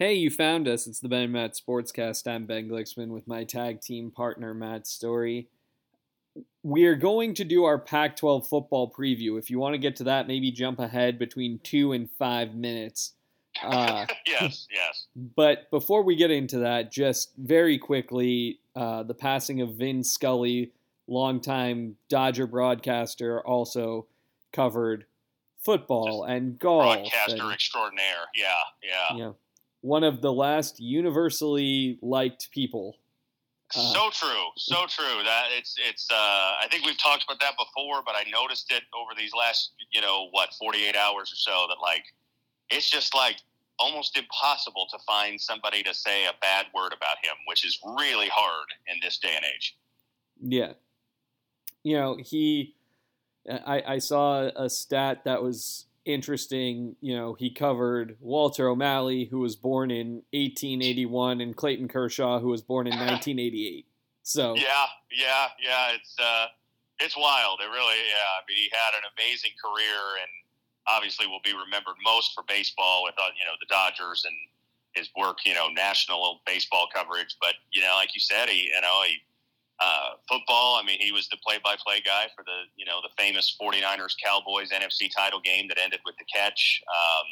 Hey, you found us. It's the Ben and Matt Sportscast. I'm Ben Glicksman with my tag team partner, Matt Story. We are going to do our Pac 12 football preview. If you want to get to that, maybe jump ahead between two and five minutes. Uh, yes, yes. But before we get into that, just very quickly, uh, the passing of Vin Scully, longtime Dodger broadcaster, also covered football Just and golf. Broadcaster and, extraordinaire. Yeah, yeah. yeah, one of the last universally liked people. Uh, so true, so true. That it's it's. Uh, I think we've talked about that before, but I noticed it over these last, you know, what, forty eight hours or so. That like, it's just like almost impossible to find somebody to say a bad word about him, which is really hard in this day and age. Yeah, you know he. I, I saw a stat that was interesting. You know, he covered Walter O'Malley, who was born in 1881, and Clayton Kershaw, who was born in 1988. So yeah, yeah, yeah. It's uh, it's wild. It really, yeah. I mean, he had an amazing career, and obviously will be remembered most for baseball with uh, you know the Dodgers and his work, you know, national baseball coverage. But you know, like you said, he you know he uh, football. I mean, he was the play-by-play guy for the you know the famous 49ers Cowboys NFC title game that ended with the catch. Um,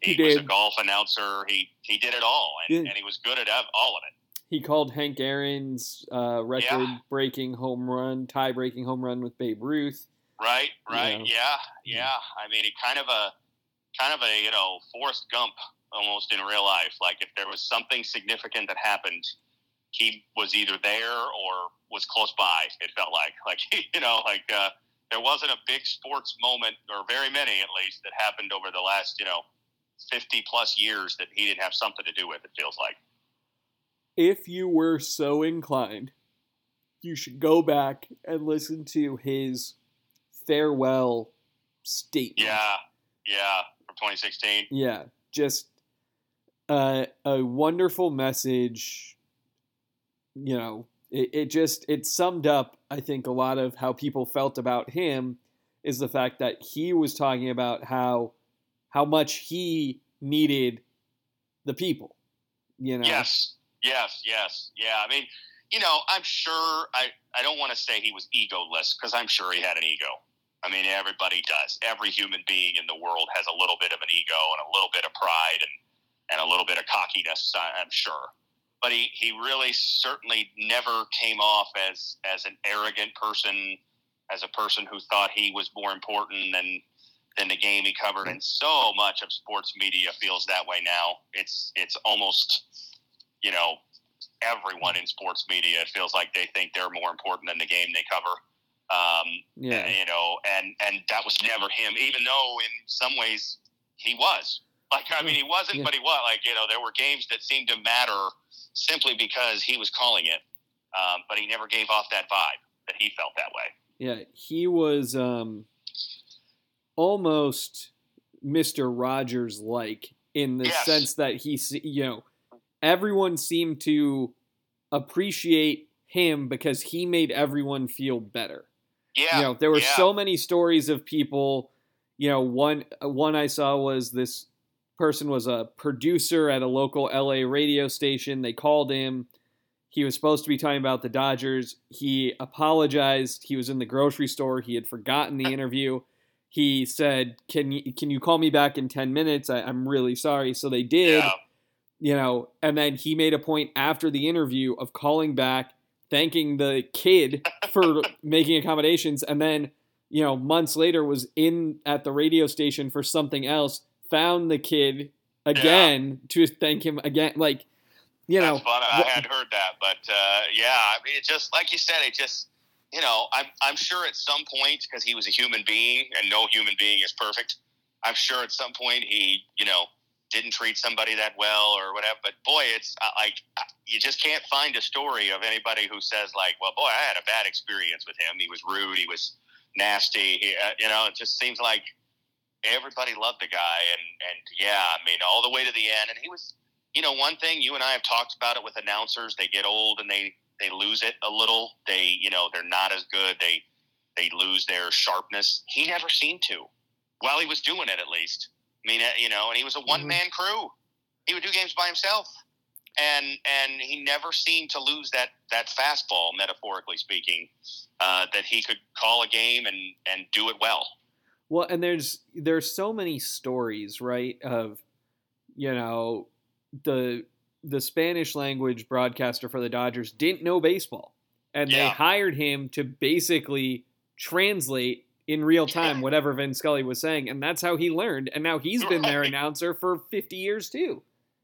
he, He was a golf announcer. He he did it all, and, Yeah. and he was good at all of it. he called Hank Aaron's uh, record-breaking home run, tie-breaking home run with Babe Ruth. Right, right, Yeah. yeah, yeah. I mean, he kind of a kind of a you know Forrest Gump almost in real life. Like if there was something significant that happened, he was either there or was close by. It felt like like you know like uh, there wasn't a big sports moment or very many at least that happened over the last you know fifty plus years that he didn't have something to do with. It feels like. If you were so inclined, you should go back and listen to his farewell statement. Yeah, yeah. From 2016. Yeah, just uh, a wonderful message. You know, it, it just it summed up, I think, a lot of how people felt about him. Is the fact that he was talking about how how much he needed the people. You know. Yes, yes, yes, yeah. I mean, you know, I'm sure. I I don't want to say he was egoless because I'm sure he had an ego. I mean, everybody does. Every human being in the world has a little bit of an ego and a little bit of pride and and a little bit of cockiness. I'm sure. But he, he really certainly never came off as as an arrogant person, as a person who thought he was more important than than the game he covered. And so much of sports media feels that way now. It's it's almost you know everyone in sports media feels like they think they're more important than the game they cover. Um, Yeah. you know, and and that was never him. Even though in some ways he was. Like I mean, he wasn't, Yeah. but he was. Like you know, there were games that seemed to matter simply because he was calling it, um, but he never gave off that vibe that he felt that way. Yeah, he was um, almost Mister Rogers like in the Yes. sense that he, you know, everyone seemed to appreciate him because he made everyone feel better. Yeah, You know, there were yeah. so many stories of people. You know, one one I saw was this person was a producer at a local LA radio station. They called him. He was supposed to be talking about the Dodgers. He apologized. He was in the grocery store. He had forgotten the interview. He said, "Can you can you call me back in ten minutes? I, I'm really sorry." So they did Yeah, you know, and then he made a point after the interview of calling back, thanking the kid for making accommodations, and then, you know, months later was in at the radio station for something else, found the kid again to thank him again. Like, you know, That's fun. I hadn't heard that, but uh, yeah, I mean, it just like you said, it just you know, I'm I'm sure at some point because he was a human being and no human being is perfect. I'm sure at some point he you know didn't treat somebody that well or whatever. But boy, it's uh, like uh, you just can't find a story of anybody who says like, well, boy, I had a bad experience with him. He was rude. He was nasty. He, uh, you know, it just seems like everybody loved the guy, and and yeah, I mean, all the way to the end. And he was, you know, one thing you and I have talked about it with announcers. They get old and they they lose it a little. They, you know, they're not as good. They they lose their sharpness. He never seemed to, while he was doing it at least. I mean, uh, you know, and he was a one man crew. he would do games by himself, and and he never seemed to lose that that fastball, metaphorically speaking, uh, that he could call a game and and do it well. Well, and there's there's so many stories, right? Of you know the the Spanish language broadcaster for the Dodgers didn't know baseball, and yeah. they hired him to basically translate in real time whatever Vin Scully was saying, and that's how he learned. And now he's been their announcer for 50 years too.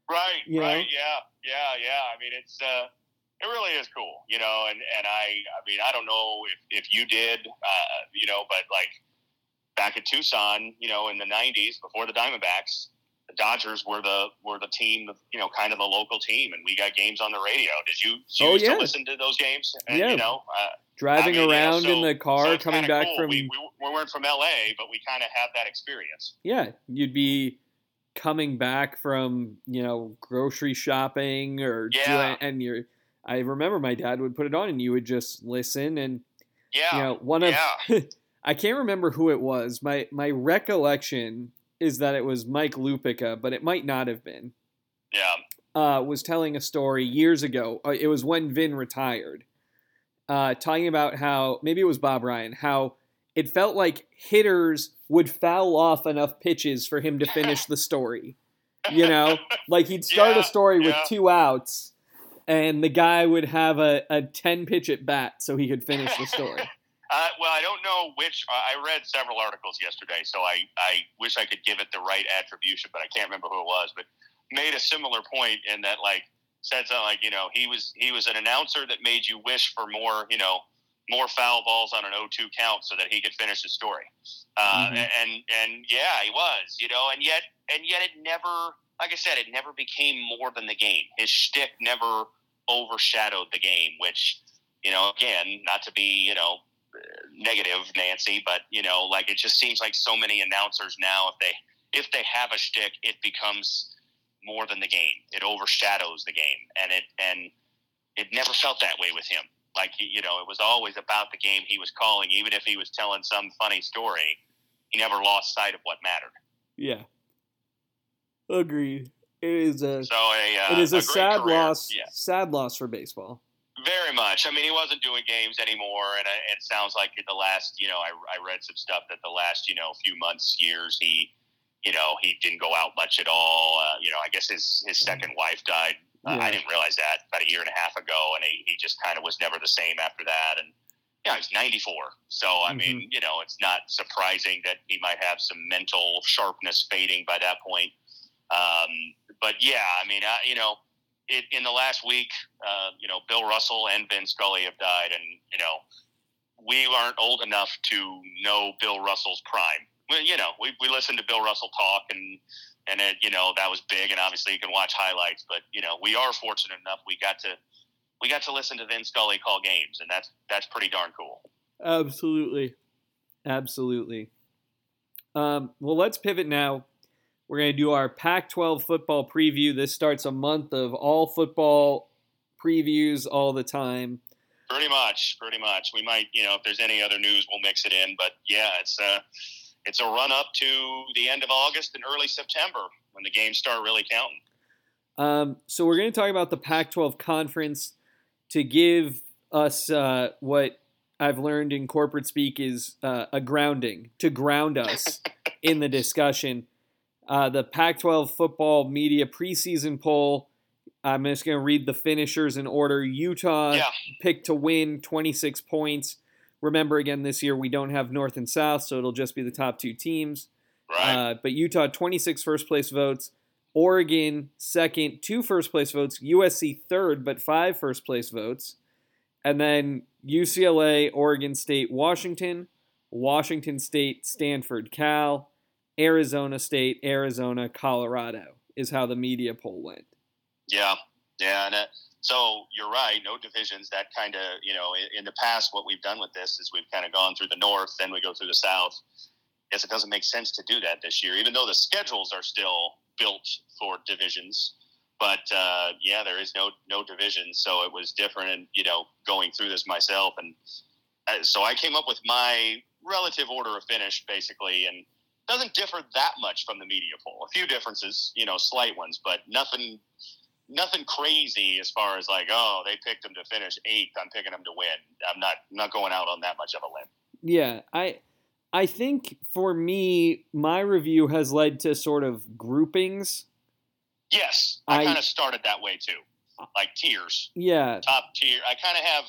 Right, you right, know? yeah, yeah, yeah. I mean, it's uh, it really is cool, you know. And and I, I mean, I don't know if if you did, uh, you know, but like back at Tucson, you know, in the '90s before the Diamondbacks, the Dodgers were the were the team, you know, kind of the local team, and we got games on the radio. Did you, did you oh, yeah. listen to those games? And, yeah. You know, uh, driving I mean, around so, in the car so coming back cool. from. We, we, we weren't from LA, but we kind of have that experience. Yeah, you'd be coming back from you know grocery shopping or yeah. and you're. I remember my dad would put it on, and you would just listen and. Yeah. You know, one of. Yeah. I can't remember who it was. My my recollection is that it was Mike Lupica, but it might not have been. Yeah. Uh, was telling a story years ago. Uh, it was when Vin retired, uh, talking about how maybe it was Bob Ryan, how it felt like hitters would foul off enough pitches for him to finish the story. You know, like he'd start yeah, a story yeah. with two outs, and the guy would have a, a 10 pitch at bat so he could finish the story. Uh, well, I don't know which. I read several articles yesterday, so I, I wish I could give it the right attribution, but I can't remember who it was. But made a similar point in that, like, said something like, you know, he was he was an announcer that made you wish for more, you know, more foul balls on an 0-2 count so that he could finish the story. Uh, mm-hmm. And and yeah, he was, you know, and yet and yet it never, like I said, it never became more than the game. His shtick never overshadowed the game, which, you know, again, not to be, you know negative, Nancy, but you know, like it just seems like so many announcers now, if they if they have a shtick, it becomes more than the game. It overshadows the game, and it and it never felt that way with him. Like you know, it was always about the game he was calling, even if he was telling some funny story. He never lost sight of what mattered. Yeah, agreed. It is a so a, uh, it is a, a sad career. loss. Yeah. Sad loss for baseball. Very much. I mean, he wasn't doing games anymore, and it sounds like in the last, you know, I, I read some stuff that the last, you know, few months, years, he, you know, he didn't go out much at all. Uh, you know, I guess his his second wife died. Uh, I didn't realize that about a year and a half ago, and he, he just kind of was never the same after that. And yeah, he's 94, so I mm-hmm. mean, you know, it's not surprising that he might have some mental sharpness fading by that point. Um, but yeah, I mean, I, you know it, in the last week, uh, you know, Bill Russell and Vin Scully have died, and you know, we aren't old enough to know Bill Russell's prime. Well, you know, we, we listened to Bill Russell talk, and and it, you know that was big, and obviously you can watch highlights. But you know, we are fortunate enough we got to we got to listen to Vin Scully call games, and that's that's pretty darn cool. Absolutely, absolutely. Um, well, let's pivot now we're going to do our Pac 12 football preview. This starts a month of all football previews all the time. Pretty much, pretty much. We might, you know, if there's any other news, we'll mix it in. But yeah, it's a, uh, it's a run up to the end of August and early September when the games start really counting. Um, so we're going to talk about the Pac 12 conference to give us uh, what I've learned in corporate speak is uh, a grounding, to ground us in the discussion. Uh, the Pac 12 football media preseason poll. I'm just going to read the finishers in order. Utah yeah. picked to win 26 points. Remember, again, this year we don't have North and South, so it'll just be the top two teams. Right. Uh, but Utah, 26 first place votes. Oregon, second, two first place votes. USC, third, but five first place votes. And then UCLA, Oregon State, Washington, Washington State, Stanford, Cal, Arizona State, Arizona, Colorado is how the media poll went. Yeah, yeah, and uh, so you're right. No divisions. That kind of you know, in, in, the past, what we've done with this is we've kind of gone through the north, then we go through the south. Guess it doesn't make sense to do that this year, even though the schedules are still built for divisions. But uh, yeah, there is no no division, so it was different. And you know, going through this myself, and uh, so I came up with my relative order of finish, basically, and doesn't differ that much from the media poll. A few differences, you know, slight ones, but nothing nothing crazy as far as like, oh, they picked them to finish eighth. I'm picking them to win. I'm not not going out on that much of a limb. Yeah, I I think for me, my review has led to sort of groupings. Yes, I, I- kind of started that way too, like tiers, Yeah, top tier. I kind of have,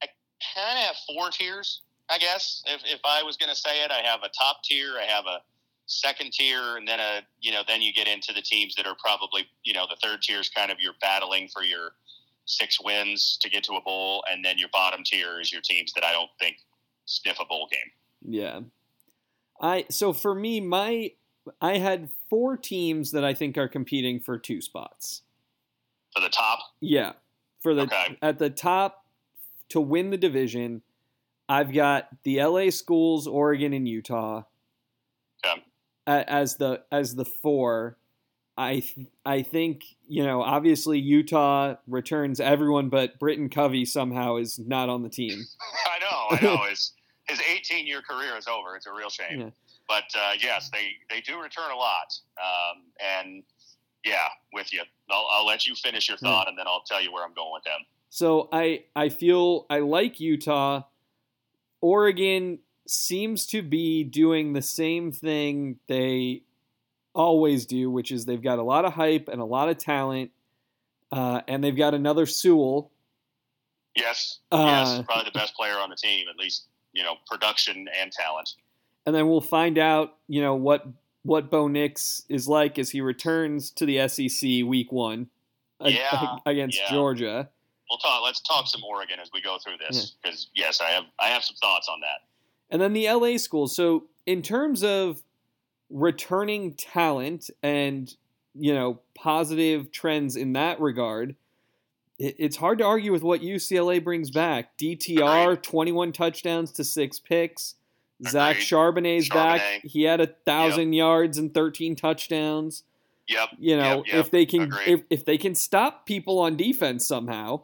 I kind of have four tiers, I guess. If if I was going to say it, I have a top tier, I have a second tier, and then a you know then you get into the teams that are probably you know the third tier is kind of you're battling for your six wins to get to a bowl, and then your bottom tier is your teams that I don't think sniff a bowl game. yeah. I so for me, my I had four teams that I think are competing for two spots. For the top, Yeah, for the Okay. at the top to win the division, I've got the LA schools, Oregon, and Utah a- as the as the four. I th- I think you know obviously Utah returns everyone, but Britton Covey somehow is not on the team. I know, I know. His his 18 year career is over. It's a real shame. Yeah. But uh, yes, they they do return a lot. Um, and yeah, with you. I'll, I'll let you finish your thought, and then I'll tell you where I'm going with them. So I I feel I like Utah. Oregon seems to be doing the same thing they always do, which is they've got a lot of hype and a lot of talent, uh, and they've got another Sewell. Yes, Uh, yes, probably the best player on the team, at least you know production and talent. and then we'll find out, you know, what what Bo Nix is like as he returns to the SEC Week One Yeah, against yeah. Georgia. We'll talk. Let's talk some Oregon as we go through this, because yes, I have I have some thoughts on that. And then the LA schools. So in terms of returning talent and you know positive trends in that regard, it, it's hard to argue with what UCLA brings back. DTR, Agreed. 21 touchdowns to six picks. Zach Agreed. Charbonnet's back. He had a thousand yards and 13 touchdowns. Yep, You know, Yep, yep. if they can Agreed. if, if they can stop people on defense somehow,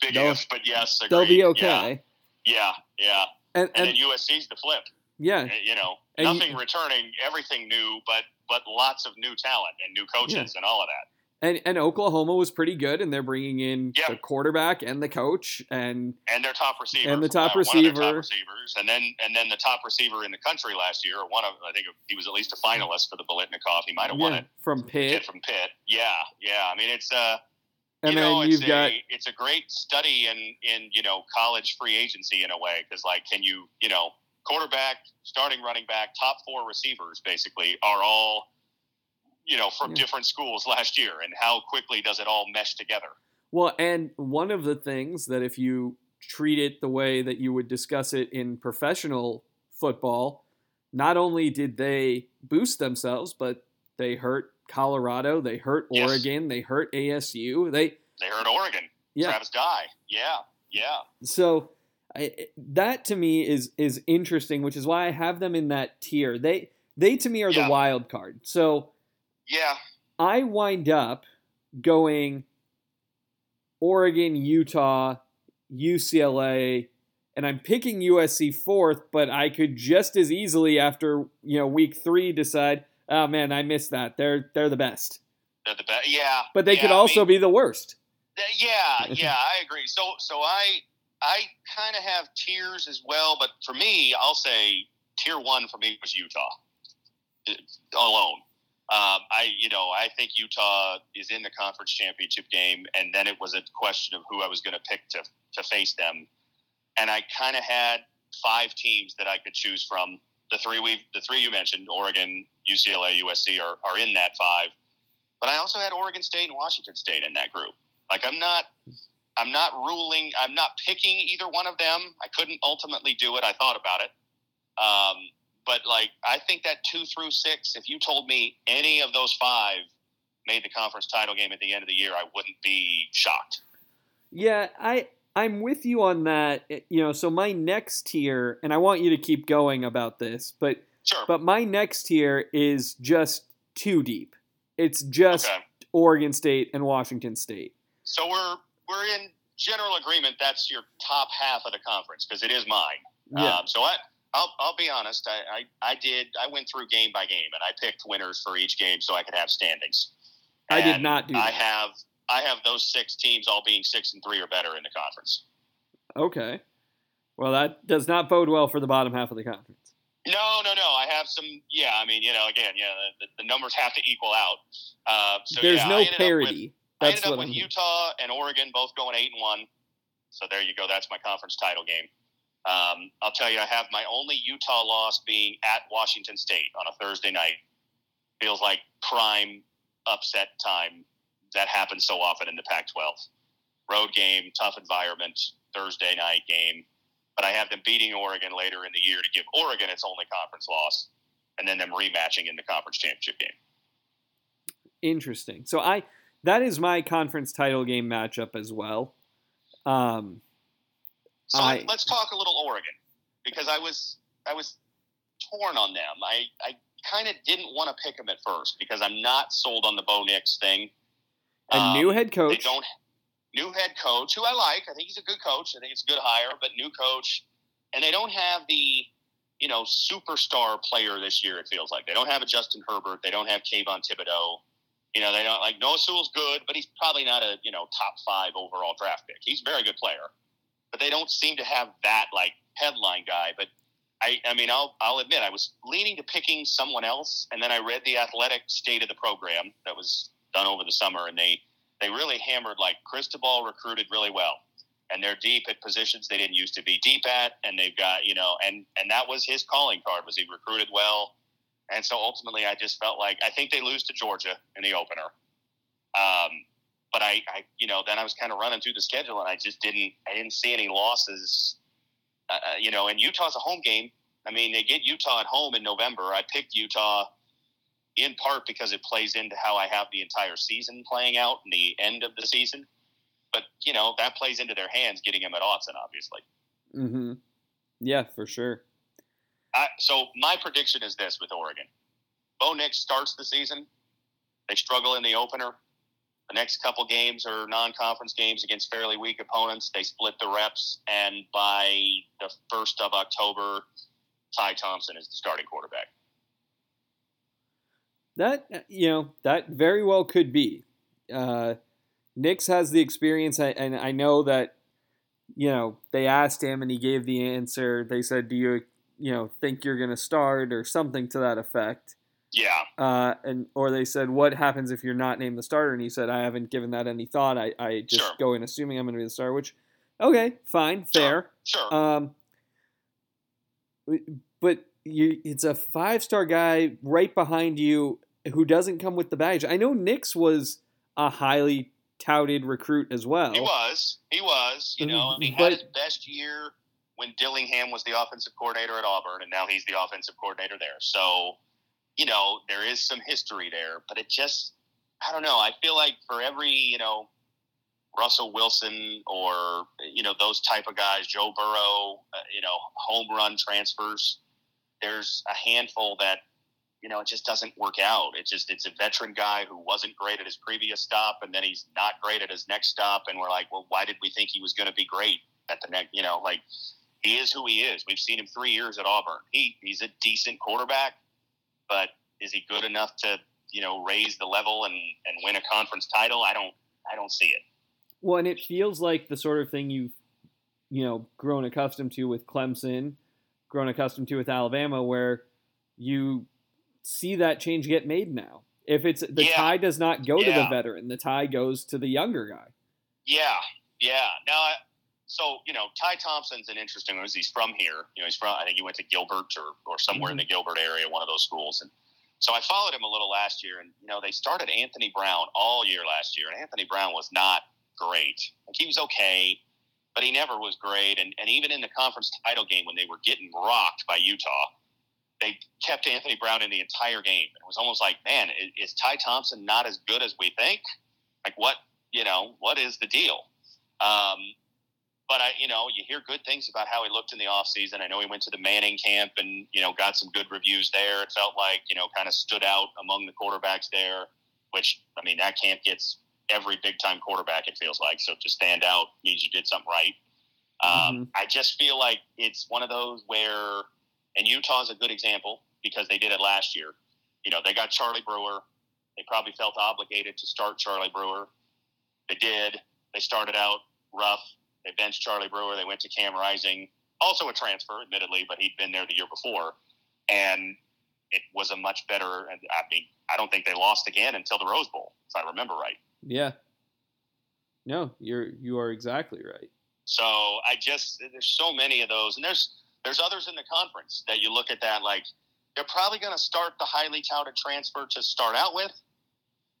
big if, but yes, agreed. they'll be okay. Yeah, yeah. And, And, and then USC's the flip. yeah, eh, you know, you- nothing returning, everything new, but but lots of new talent and new coaches and all of that. And and Oklahoma was pretty good, and they're bringing in Yeah. the quarterback and the coach, and And their top receiver, And the top uh, one of their receiver. top receivers, and then and then the top receiver in the country last year, or one of I think he was at least a finalist for the Biletnikoff. He might have won it. from Pitt, from Pitt. Yeah, yeah. I mean, it's uh, and you then know, you've it's got a, it's a great study in in you know college free agency in a way because like can you you know quarterback, starting running back, top four receivers basically are all you know from Yeah. different schools last year, and how quickly does it all mesh together? well, and one of the things that if you treat it the way that you would discuss it in professional football, not only did they boost themselves, but they hurt Colorado, they hurt Yes. Oregon, they hurt ASU, they They heard Oregon, yeah, Travis Dye, yeah, yeah. So I, that to me is is interesting, which is why I have them in that tier. They they to me are Yeah. the wild card. So Yeah, I wind up going Oregon, Utah, UCLA, and I'm picking USC fourth, but I could just as easily after you know week three decide, oh man, I missed that. They're they're the best, they're the best. Yeah, but they yeah, could I also mean, be the worst. th- yeah, yeah. I agree. So, so I, I kind of have tiers as well, but for me, I'll say tier one for me was Utah uh, alone. Um, I, you know, I think Utah is in the conference championship game, and then it was a question of who I was going to pick to to face them, and I kind of had five teams that I could choose from. The three we, the three you mentioned, Oregon, UCLA, USC, are are in that five. But I also had Oregon State and Washington State in that group. Like I'm not, I'm not ruling, I'm not picking either one of them. I couldn't ultimately do it. I thought about it. Um, but like, I think that two through six, if you told me any of those five made the conference title game at the end of the year, I wouldn't be shocked. Yeah, I I'm with you on that. You know, so my next tier, and I want you to keep going about this, but Sure. but my next tier is just too deep. It's just okay. Oregon State and Washington State. So we're we're in general agreement. That's your top half of the conference because it is mine. Yeah. Um, so I I'll, I'll be honest. I, I, I did. I went through game by game, and I picked winners for each game so I could have standings. I did not do. I that. have I have those six teams all being six and three or better in the conference. Okay. Well, that does not bode well for the bottom half of the conference. No, no, no. I have some. Yeah, I mean, you know, again, yeah, the, the numbers have to equal out. Uh, so There's yeah, no I ended with- parity. I ended what up with Utah and Oregon both going eight and one. So there you go. That's my conference title game. Um, I'll tell you, I have my only Utah loss being at Washington State on a Thursday night. Feels like prime upset time. That happens so often in the Pac-12. Road game, tough environment, Thursday night game. But I have them beating Oregon later in the year to give Oregon its only conference loss, and then them rematching in the conference championship game. Interesting. So I that is my conference title game matchup as well. Um, So I- let, let's talk a little Oregon because I was I was torn on them. I, I kind of didn't want to pick them at first because I'm not sold on the Bo Nix thing. a Um, new head They coach. don't new head coach who I like. I think he's a good coach. I think it's a good hire, but new coach, and they don't have the you know superstar player this year. It feels like they don't have a Justin Herbert. They don't have Kayvon Thibodeaux. You know, they don't like Noah Sewell's good, but he's probably not a you know top five overall draft pick. He's a very good player, but they don't seem to have that like headline guy. But I, I mean, I'll I'll admit I was leaning to picking someone else, and then I read the athletic state of the program that was done over the summer, and they they really hammered like Cristobal recruited really well, and they're deep at positions they didn't used to be deep at, and they've got you know, and and that was his calling card was he recruited well, and so ultimately I just felt like I think they lose to Georgia in the opener, um, but I, I you know then I was kind of running through the schedule and I just didn't I didn't see any losses, uh, uh, you know, and Utah's a home game. I mean, they get Utah at home in November. I picked Utah in part because it plays into how I have the entire season playing out and the end of the season. But you know that plays into their hands, getting them at Autzen, obviously. hmm Yeah, for sure. I, so my prediction is this with Oregon: Bo Nix starts the season. They struggle in the opener. The next couple games are non-conference games against fairly weak opponents. They split the reps, and by the first of October, Ty Thompson is the starting quarterback. That you know that very well could be. Uh, Nix has the experience, and I know that you know they asked him and he gave the answer. They said, "Do you you know think you're going to start?" or something to that effect. Yeah, Uh, and or they said, "What happens if you're not named the starter?" And he said, "I haven't given that any thought. I, I just Sure. go in assuming I'm going to be the starter." Which, okay, fine, fair. sure. sure. Um, but you, it's a five star guy right behind you who doesn't come with the baggage. I know Nix was a highly touted recruit as well. He was. He was. You know, he but- had his best year when Dillingham was the offensive coordinator at Auburn, and now he's the offensive coordinator there. So, you know, there is some history there, but it just, I don't know. I feel like for every, you know, Russell Wilson or, you know, those type of guys, Joe Burrow, uh, you know, home run transfers, there's a handful that, you know, it just doesn't work out. It's just it's a veteran guy who wasn't great at his previous stop, and then he's not great at his next stop, and we're like, well, why did we think he was going to be great at the next? You know, like he is who he is. We've seen him three years at Auburn. He he's a decent quarterback, but is he good enough to you know raise the level and and win a conference title? I don't I don't see it. Well, and it feels like the sort of thing you've, you know, grown accustomed to with Clemson, grown accustomed to with Alabama, where you see that change get made now. If it's the Yeah. tie does not go to the veteran, the tie goes to the younger guy. Yeah, yeah. Now, I, so you know, Ty Thompson's an interesting one. He's from here. You know, he's from. I think he went to Gilbert or or somewhere in the Gilbert area, one of those schools. And so I followed him a little last year, and you know, they started Anthony Brown all year last year, and Anthony Brown was not great. Like he was okay, but he never was great. And and even in the conference title game when they were getting rocked by Utah. They kept Anthony Brown in the entire game. It was almost like, man, is, is Ty Thompson not as good as we think? Like, what you know, what is the deal? Um, but I, you know, you hear good things about how he looked in the off season. I know he went to the Manning camp and you know got some good reviews there. It felt like you know kind of stood out among the quarterbacks there. Which I mean, that camp gets every big time quarterback. It feels like so to stand out means you did something right. Um, Mhm. I just feel like it's one of those where And Utah's a good example because they did it last year. You know, they got Charlie Brewer. They probably felt obligated to start Charlie Brewer. They did. They started out rough. They benched Charlie Brewer. They went to Cam Rising, also a transfer, admittedly, but he'd been there the year before. And it was a much better. I mean, I don't think they lost again until the Rose Bowl, if I remember right. Yeah. No, you're you are exactly right. So I just there's so many of those, and there's there's others in the conference that you look at that like they're probably going to start the highly touted transfer to start out with,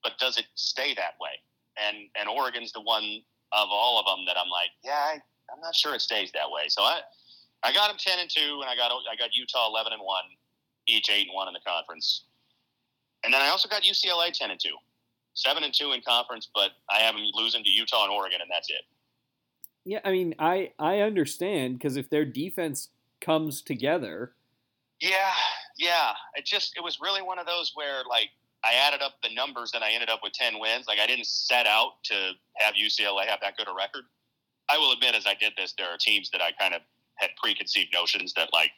but does it stay that way? And and Oregon's the one of all of them that I'm like, yeah, I, I'm not sure it stays that way. So I I got them ten and two, and I got I got Utah eleven and one, each eight and one in the conference, and then I also got UCLA ten and two, seven and two in conference, but I have them losing to Utah and Oregon, and that's it. Yeah, I mean, I I understand because if their defense comes together, yeah, yeah, it just it was really one of those where like I added up the numbers and I ended up with ten wins. Like I didn't set out to have UCLA have that good a record. I will admit, as I did this, there are teams that I kind of had preconceived notions that like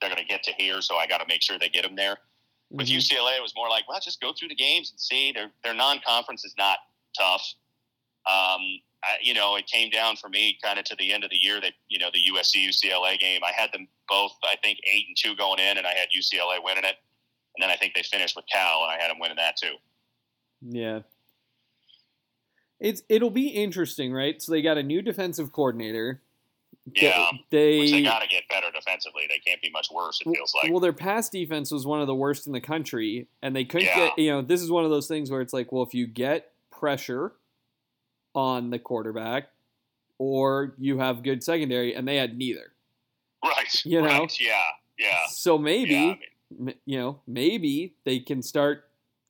they're going to get to here, so I got to make sure they get them there. With Mhm. UCLA, it was more like, well, just go through the games and see. Their their non conference is not tough. Um, I, you know, it came down for me kind of to the end of the year that you know the USC UCLA game. I had them both, I think, eight and two going in, and I had UCLA winning it. And then I think they finished with Cal, and I had them winning that too. yeah. It's it'll be interesting, right? So they got a new defensive coordinator. Yeah, they, they got to get better defensively. They can't be much worse. It feels like. well, their pass defense was one of the worst in the country, and they couldn't Yeah. get. You know, this is one of those things where it's like, well, if you get pressure on the quarterback, or you have good secondary, and they had neither. right. you know? Right. Yeah. Yeah. So maybe, yeah, I mean, you know, maybe they can start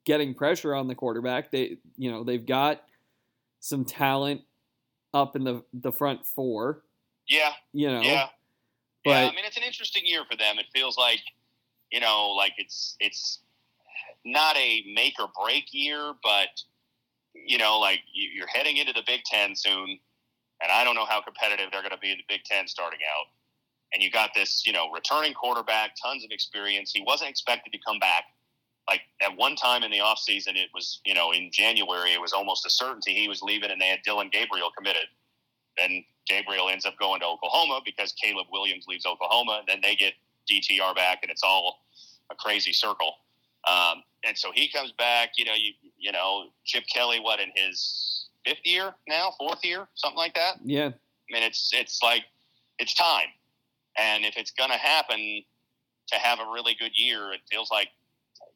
getting pressure on the quarterback. They, you know, they've got some talent up in the the front four. yeah. You know, Yeah. but yeah, I mean it's an interesting year for them. It feels like, you know, like it's it's not a make or break year, but you know, like you- you're heading into the Big Ten soon, and I don't know how competitive they're going to be in the Big Ten starting out. And you got this, you know, returning quarterback, tons of experience. He wasn't expected to come back. Like at one time in the offseason, it was, you know, in January, it was almost a certainty he was leaving, and they had Dillon Gabriel committed. Then Gabriel ends up going to Oklahoma because Caleb Williams leaves Oklahoma. And then they get DTR back, and it's all a crazy circle. Um, and so he comes back. You know, you you know Chip Kelly, what in his fifth year now, fourth year, something like that. yeah, I mean, it's it's like it's time, and if it's going to happen to have a really good year, it feels like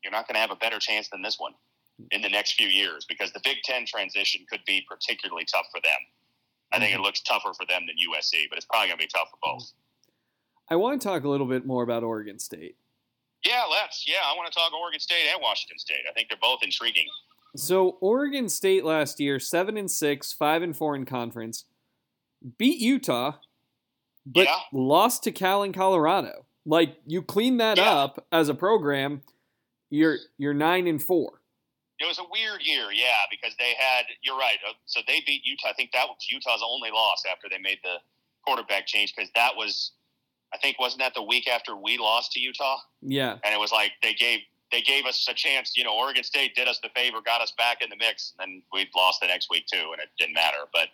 you're not going to have a better chance than this one in the next few years because the Big Ten transition could be particularly tough for them. I think it looks tougher for them than USC, but it's probably going to be tough for both. I want to talk a little bit more about Oregon State. Yeah, let's. Yeah, I want to talk Oregon State and Washington State. I think they're both intriguing. So Oregon State last year, seven and six, five and four in conference, beat Utah, but Yeah. lost to Cal in Colorado. Like you clean that Yeah. up as a program, you're you're nine and four. It was a weird year, yeah, because they had. You're right. uh, So they beat Utah. I think that was Utah's only loss after they made the quarterback change because that was, I think, wasn't that the week after we lost to Utah? Yeah, And it was like they gave they gave us a chance. You know, Oregon State did us the favor, got us back in the mix, and then we lost the next week too, and it didn't matter. But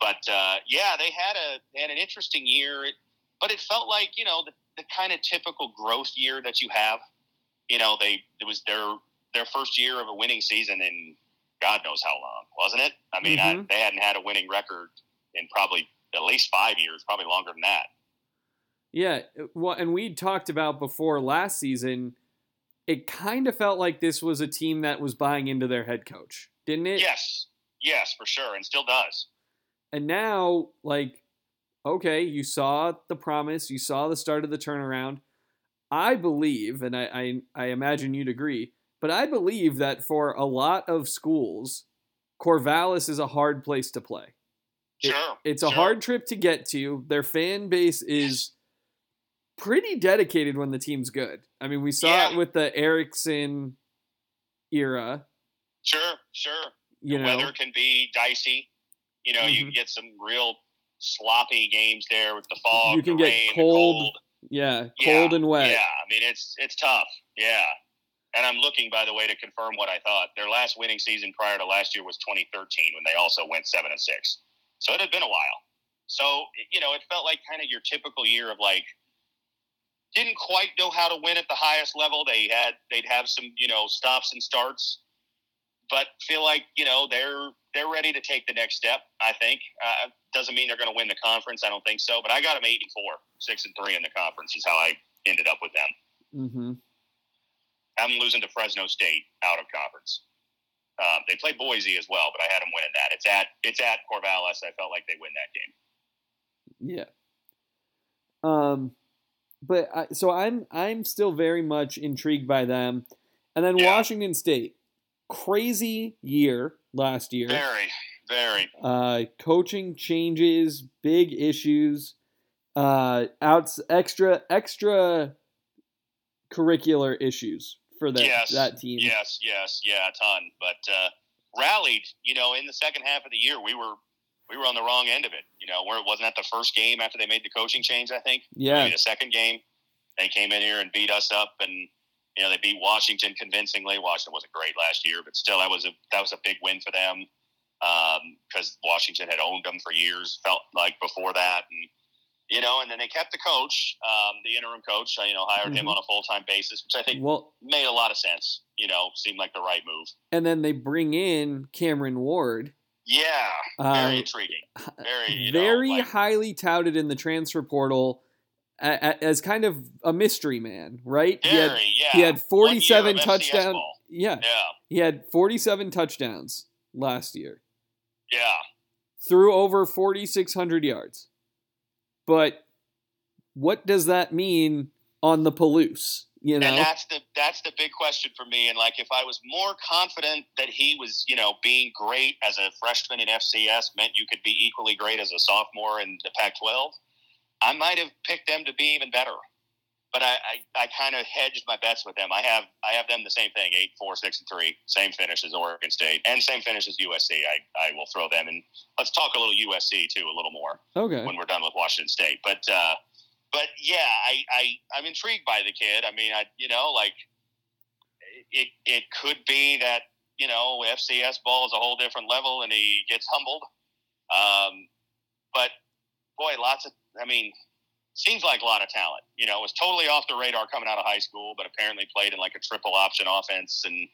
but uh, yeah, they had a they had an interesting year, it, but it felt like you know the, the kind of typical growth year that you have. You know, they it was their their first year of a winning season in God knows how long, wasn't it? I mean, I, Mhm. they hadn't had a winning record in probably at least five years, probably longer than that. yeah. Well, and we talked about before last season. It kind of felt like this was a team that was buying into their head coach, didn't it? Yes, yes, for sure, and still does. And now, like, okay, you saw the promise, you saw the start of the turnaround. I believe, and I, I, I imagine you'd agree, but I believe that for a lot of schools, Corvallis is a hard place to play. It- Sure, It's a sure. hard trip to get to. Their fan base is pretty dedicated when the team's good. I mean, we saw Yeah. it with the Erickson era. Sure, sure. You the know, weather can be dicey. You know, you Mhm. can get some real sloppy games there with the fog. You can the get rain, cold. Cold. Yeah, Yeah, cold and wet. Yeah, I mean it's it's tough. Yeah, and I'm looking by the way to confirm what I thought. Their last winning season prior to last year was 2013 when they also went seven and six. So it had been a while. So you know, it felt like kind of your typical year of like didn't quite know how to win at the highest level. They had they'd have some you know stops and starts, but feel like you know they're they're ready to take the next step. I think uh, doesn't mean they're going to win the conference. I don't think so, but I got them eight and four, six and three in the conference is how I ended up with them. Mm-hmm. I'm losing to Fresno State out of conference. Um, they play Boise as well, but I had them winning that. It's at it's at Corvallis. I felt like they win that game. Yeah. Um, but I, so I'm I'm still very much intrigued by them, and then Yeah. Washington State, crazy year last year. Very, very. Uh, coaching changes, big issues, uh, outs extra extra curricular issues for that Yes, that team. Yes, yes, yeah, a ton. But uh, rallied, you know, in the second half of the year, we were we were on the wrong end of it. You know, where it wasn't that the first game after they made the coaching change. I think Yeah. maybe the second game they came in here and beat us up, and you know they beat Washington convincingly. Washington wasn't great last year, but still that was a that was a big win for them because Washington had owned them for years. Felt like before that, and you know, and then they kept the coach, um, the interim coach. You know, hired him Mhm. on a full time basis, which I think Well, made a lot of sense. You know, seemed like the right move. and then they bring in Cameron Ward. Yeah, very Uh, intriguing. Very, you know, very like- highly touted in the transfer portal as kind of a mystery man, right? He had, yeah. he had 47 touchdowns. Yeah, Yeah, he had 47 touchdowns last year, yeah. threw over 4,600 yards. But what does that mean on the Palouse? You know, And that's the that's the big question for me. And like, if I was more confident that he was, you know, being great as a freshman in FCS meant you could be equally great as a sophomore in the Pac-12, I might have picked them to be even better. But I, I, I kind of hedged my bets with them. I have I have them the same thing, eight, four, six, and three, same finish as Oregon State, and same finish as USC. I, I will throw them and Let's talk a little USC too, a little more okay, when we're done with Washington State. But uh, but yeah, I, I I'm intrigued by the kid. I mean, I you know like it it could be that you know FCS ball is a whole different level and he gets humbled. Um, but boy, lots of I mean. Seems like a lot of talent. You know, was totally off the radar coming out of high school, but apparently played in like a triple option offense, and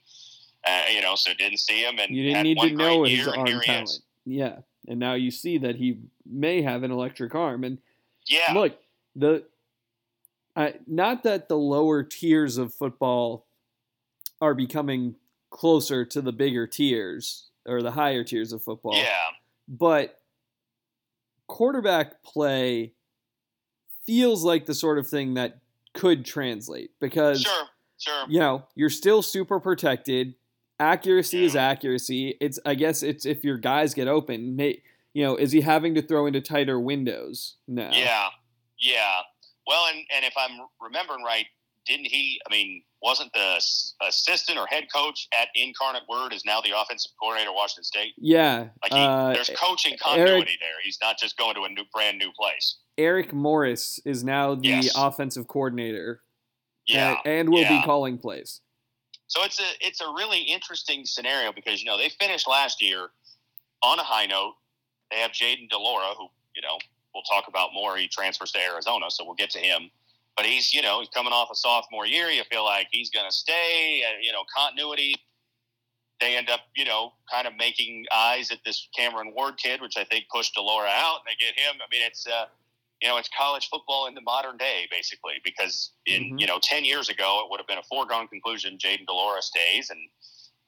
uh, you know, so didn't see him and you didn't had need one to know his arm talent. Yeah, and now you see that he may have an electric arm, and Yeah, look the I, not that the lower tiers of football are becoming closer to the bigger tiers or the higher tiers of football yeah, but quarterback play feels like the sort of thing that could translate because sure, sure. you know you're still super protected accuracy is accuracy it's i guess it's if your guys get open may, you know is he having to throw into tighter windows no Yeah, yeah. Well, and and if I'm remembering right, didn't he? I mean, wasn't the assistant or head coach at Incarnate Word is now the offensive coordinator at Washington State? yeah Like, he, uh, there's coaching continuity there. He's not just going to a new, brand new place. eric morris is now the Yes. offensive coordinator Yeah. and, and will yeah. be calling plays So it's a it's a really interesting scenario because you know they finished last year on a high note. They have Jayden de Laura, who you know we'll talk about more. He transfers to Arizona, so we'll get to him. But he's you know he's coming off a sophomore year. You feel like he's going to stay. uh, You know continuity. They end up you know kind of making eyes at this Cameron Ward kid, which I think pushed de Laura out, and they get him. I mean it's. Uh, you know, it's college football in the modern day, basically, because in Mhm. you know ten years ago it would have been a foregone conclusion. Jayden de Laura stays, and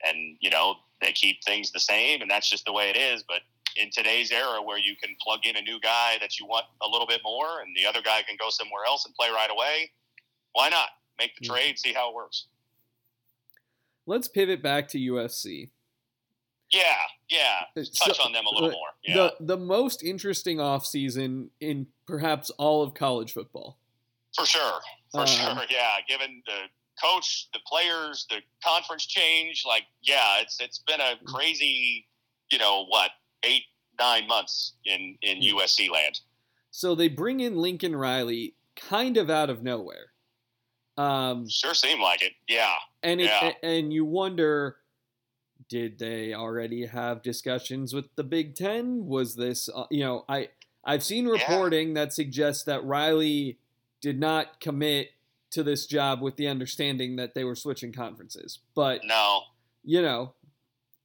and you know they keep things the same, and that's just the way it is. But in today's era, where you can plug in a new guy that you want a little bit more, and the other guy can go somewhere else and play right away, why not make the trade, see how it works? let's pivot back to usc Yeah, yeah. Uh, touch So- on them a uh, little the- more. Yeah, the the most interesting offseason in perhaps all of college football. for sure, for Uh, sure. Yeah, given the coach, the players, the conference change, like yeah, it's it's been a mm. crazy, you know, what eight nine months in in Yeah. USC land. So they bring in Lincoln Riley, kind of out of nowhere. Um, sure seemed like it. Yeah. And it, Yeah. and you wonder, did they already have discussions with the Big Ten? Was this, uh, you know, I I've seen reporting that suggests that Riley did not commit to this job with the understanding that they were switching conferences. But No, you know,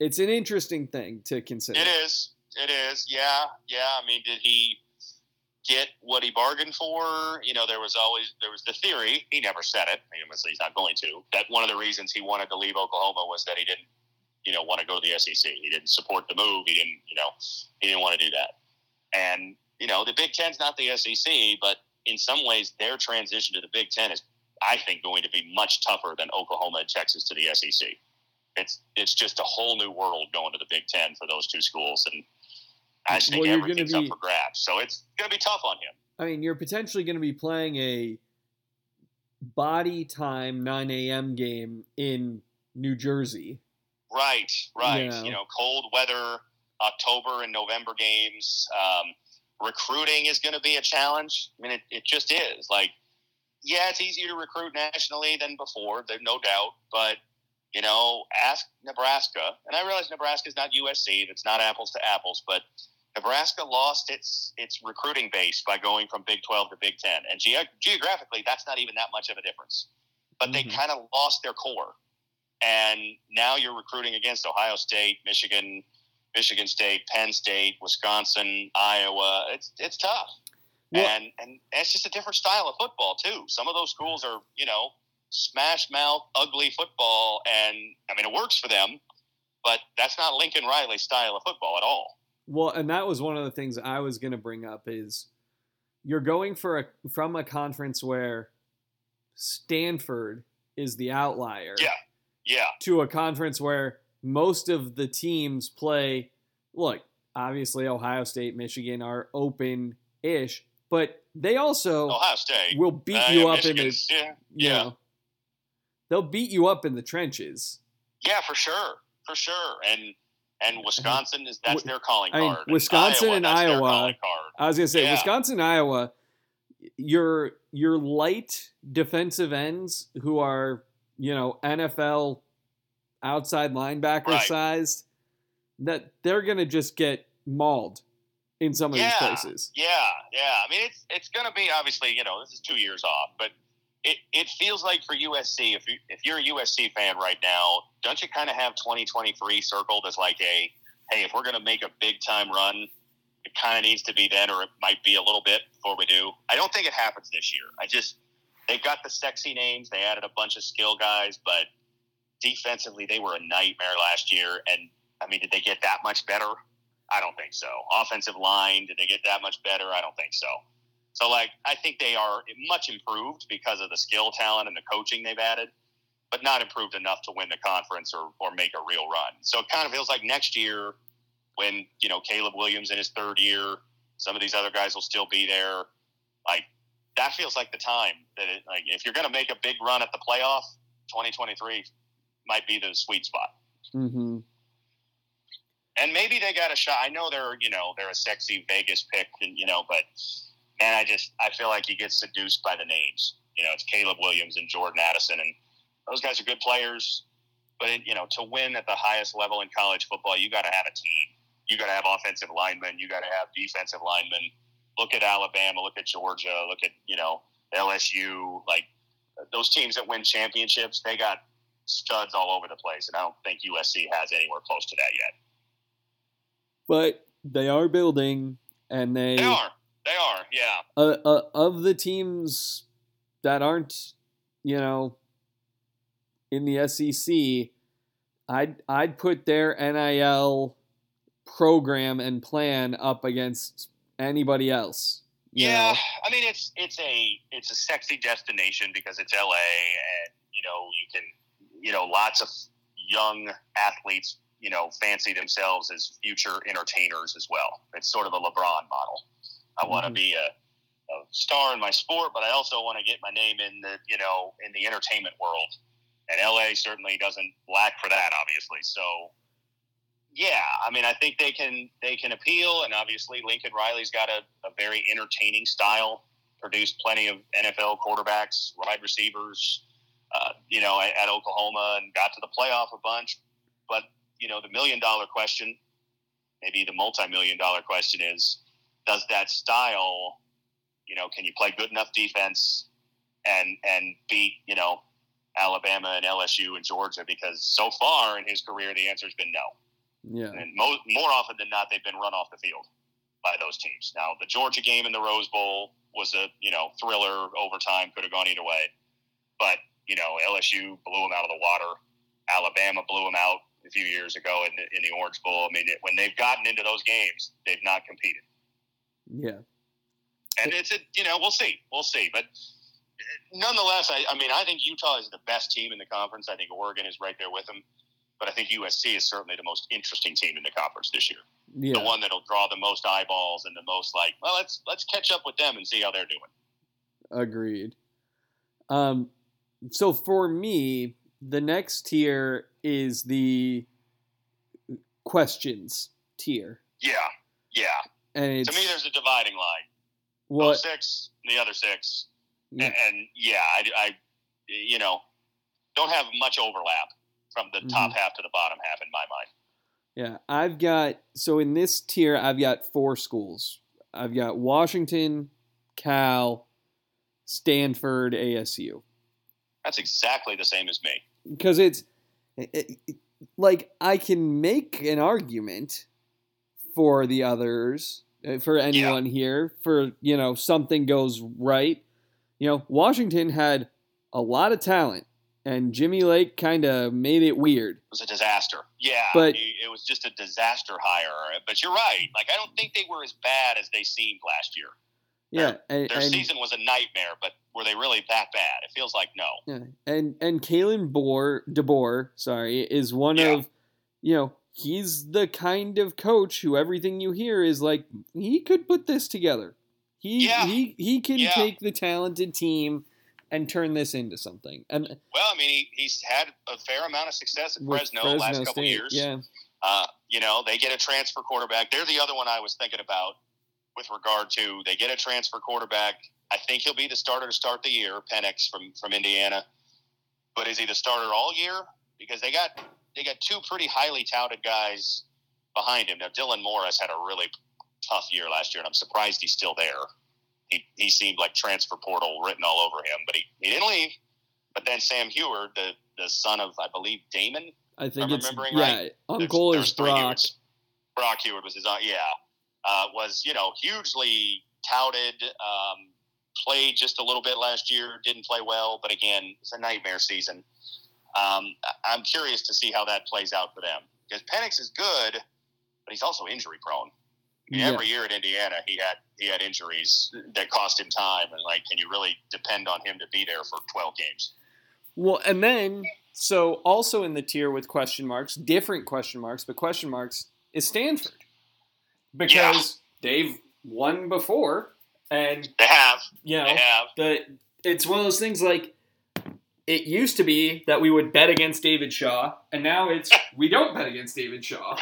it's an interesting thing to consider. it is. It is. Yeah. Yeah. I mean, did he get what he bargained for? You know, there was always there was the theory. He never said it. I mean, he's not going to. That one of the reasons he wanted to leave Oklahoma was that he didn't, you know, want to go to the SEC. He didn't support the move. He didn't, you know, he didn't want to do that. And you know, the Big Ten's not the SEC, but in some ways, their transition to the Big Ten is, I think, going to be much tougher than Oklahoma and Texas to the SEC. It's it's just a whole new world going to the Big Ten for those two schools, and I just think Well, you're gonna everything's be- up for grabs. So it's going to be tough on him. I mean, you're potentially going to be playing a body time 9 a.m. game in New Jersey. Right, right. Yeah. You know, cold weather, October and November games. Um, recruiting is going to be a challenge. I mean, it, it just is. Like, yeah, it's easier to recruit nationally than before, there's no doubt. But, you know, ask Nebraska. And I realize Nebraska is not USC, that's not apples to apples, but Nebraska lost its its recruiting base by going from Big 12 to Big 10. And ge- geographically, that's not even that much of a difference. But they Mhm. kind of lost their core and now you're recruiting against Ohio State, Michigan, Michigan State, Penn State, Wisconsin, Iowa. It's it's tough, Well- and and it's just a different style of football too. Some of those schools are you know smash mouth, ugly football, and I mean it works for them, but that's not Lincoln Riley's style of football at all. Well, and that was one of the things I was going to bring up is you're going for a from a conference where Stanford is the outlier Yeah. Yeah, to a conference where most of the teams play look, obviously Ohio State, Michigan are open-ish, but they also Ohio State will beat Uh, you yeah, up in the yeah, you yeah. know, they'll beat you up in the trenches. yeah, for sure, for sure, and. And mm-hmm. Wisconsin is that's their calling I mean, card. Wisconsin Iowa, and Iowa-. I was gonna say Yeah. Wisconsin, Iowa. Your your light defensive ends who are you know NFL outside linebacker Right. sized, that they're gonna just get mauled in some of Yeah. these places. Yeah, yeah. I mean, it's it's going to be obviously, you know, this is two years off, but it, it feels like for USC, if you if you're a USC fan right now, don't you kind of have 2023 circled as like a, hey, if we're going to make a big time run, it kind of needs to be then, or it might be a little bit before we do. I don't think it happens this year. I just they've got the sexy names. They added a bunch of skill guys, but defensively they were a nightmare last year. And I mean, did they get that much better? I don't think so. Offensive line, did they get that much better? I don't think so. So, like, I think they are much improved because of the skill, talent, and the coaching they've added, but not improved enough to win the conference or, or make a real run. So it kind of feels like next year, when you know Caleb Williams in his third year, some of these other guys will still be there. Like that feels like the time that it, like if you're going to make a big run at the playoff, 2023 might be the sweet spot Mm-hmm. and maybe they got a shot. I know they're you know they're a sexy Vegas pick, and you know, but man, I just I feel like you get seduced by the names. You know, it's Caleb Williams and Jordan Addison, and those guys are good players. But it, you know, to win at the highest level in college football, you got to have a team. You got to have offensive linemen. You got to have defensive linemen. Look at Alabama. Look at Georgia. Look at you know LSU. Like those teams that win championships, they got studs all over the place, and I don't think USC has anywhere close to that yet. But they are building, and they, They are. They are. Yeah. Uh, uh, of the teams that aren't, you know, in the SEC, I'd I'd put their NIL program and plan up against anybody else. Yeah. know? I mean, it's it's a it's a sexy destination because it's LA, and you know you can you know lots of young athletes you know fancy themselves as future entertainers as well. It's sort of a LeBron model. I want to Mhm. be a, a star in my sport, but I also want to get my name in the you know in the entertainment world. And LA certainly doesn't lack for that, obviously. So, yeah, I mean, I think they can they can appeal, and obviously Lincoln Riley's got a, a very entertaining style. produced plenty of NFL quarterbacks, wide receivers, uh, you know, at, at Oklahoma, and got to the playoff a bunch. But you know, the million dollar question, maybe the multi million dollar question is, does that style, you know, can you play good enough defense and and beat you know Alabama and LSU and Georgia? Because so far in his career, the answer has been no. Yeah. And mo- more often than not, they've been run off the field by those teams. Now, the Georgia game in the Rose Bowl was a you know thriller overtime, could have gone either way. But you know LSU blew them out of the water. Alabama blew them out a few years ago in the, in the Orange Bowl. I mean, it, when they've gotten into those games, they've not competed. Yeah. And it's a you know we'll see, we'll see. But nonetheless, I, I mean I think Utah is the best team in the conference. I think Oregon is right there with them. But I think USC is certainly the most interesting team in the conference this year. Yeah. The one that'll draw the most eyeballs and the most like, well, let's let's catch up with them and see how they're doing. Agreed. Um, so for me, the next tier is the questions tier, Yeah, yeah. And to me, there's a dividing line. what Those six, the other six, yeah, and, and yeah, I, I, you know, don't have much overlap from the top mm-hmm. half to the bottom half in my mind. yeah. I've got so in this tier, I've got four schools. I've got Washington, Cal, Stanford, ASU. That's exactly the same as me. because it's it, it- like I can make an argument for the others uh, for anyone here for you know something goes right. You know, Washington had a lot of talent, and Jimmy Lake kind of made it weird. It was a disaster. Yeah, But- it, was just a disaster hire. But you're right. Like I don't think they were as bad as they seemed last year. Yeah, and, Their and season was a nightmare, but were they really that bad? It feels like no. Yeah, and and Kalen Bohr, DeBoer, sorry, is one Yeah. of, you know, he's the kind of coach who everything you hear is like he could put this together. He Yeah. he he can Yeah. take the talented team and turn this into something. And Well, I mean, he, he's had a fair amount of success at Fresno, the last couple State, years. yeah, Uh, you know, they get a transfer quarterback. They're the other one I was thinking about with regard to they get a transfer quarterback. I think he'll be the starter to start the year, Penix from from Indiana. But is he the starter all year? Because they got they got two pretty highly touted guys behind him. Now Dylan Morris had a really tough year last year, and I'm surprised he's still there. He, he seemed like transfer portal written all over him, but he, he didn't leave. But then Sam Huard, the the son of I believe Damon, I think I'm it's remembering yeah. right. Uncle There's- is there's Brock. Huards. Brock Huard was his aunt. Yeah, uh, was you know hugely touted. Um, played just a little bit last year. Didn't play well, but again, it's a nightmare season. Um, I'm curious to see how that plays out for them because Penix is good, but he's also injury prone. I mean, Yeah. Every year at Indiana, he had he had injuries that cost him time, and like, can you really depend on him to be there for 12 games? Well, and then so also in the tier with question marks, different question marks, but question marks is Stanford because they've won before, and They have, you know they have. the it's one of those things like it used to be that we would bet against David Shaw, and now it's we don't bet against David Shaw.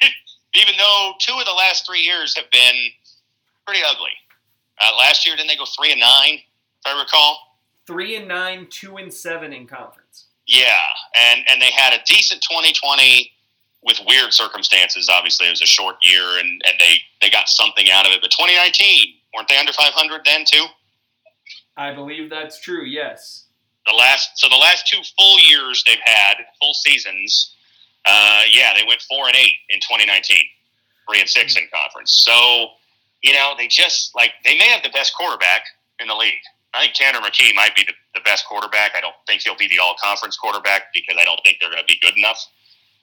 even though two of the last three years have been pretty ugly. Uh, last year, didn't they go three and nine? If I recall. Three and nine, two and seven in conference. Yeah, and and they had a decent 2020 with weird circumstances. Obviously, it was a short year, and and they they got something out of it. But 2019, weren't they under 500 then too? I believe that's true. Yes. The last so the last two full years they've had full seasons. Uh, yeah, they went four and eight in 2019, three and six in conference. So you know they just like they may have the best quarterback in the league. I think Tanner McKee might be the, the best quarterback. I don't think he'll be the all conference quarterback because I don't think they're going to be good enough.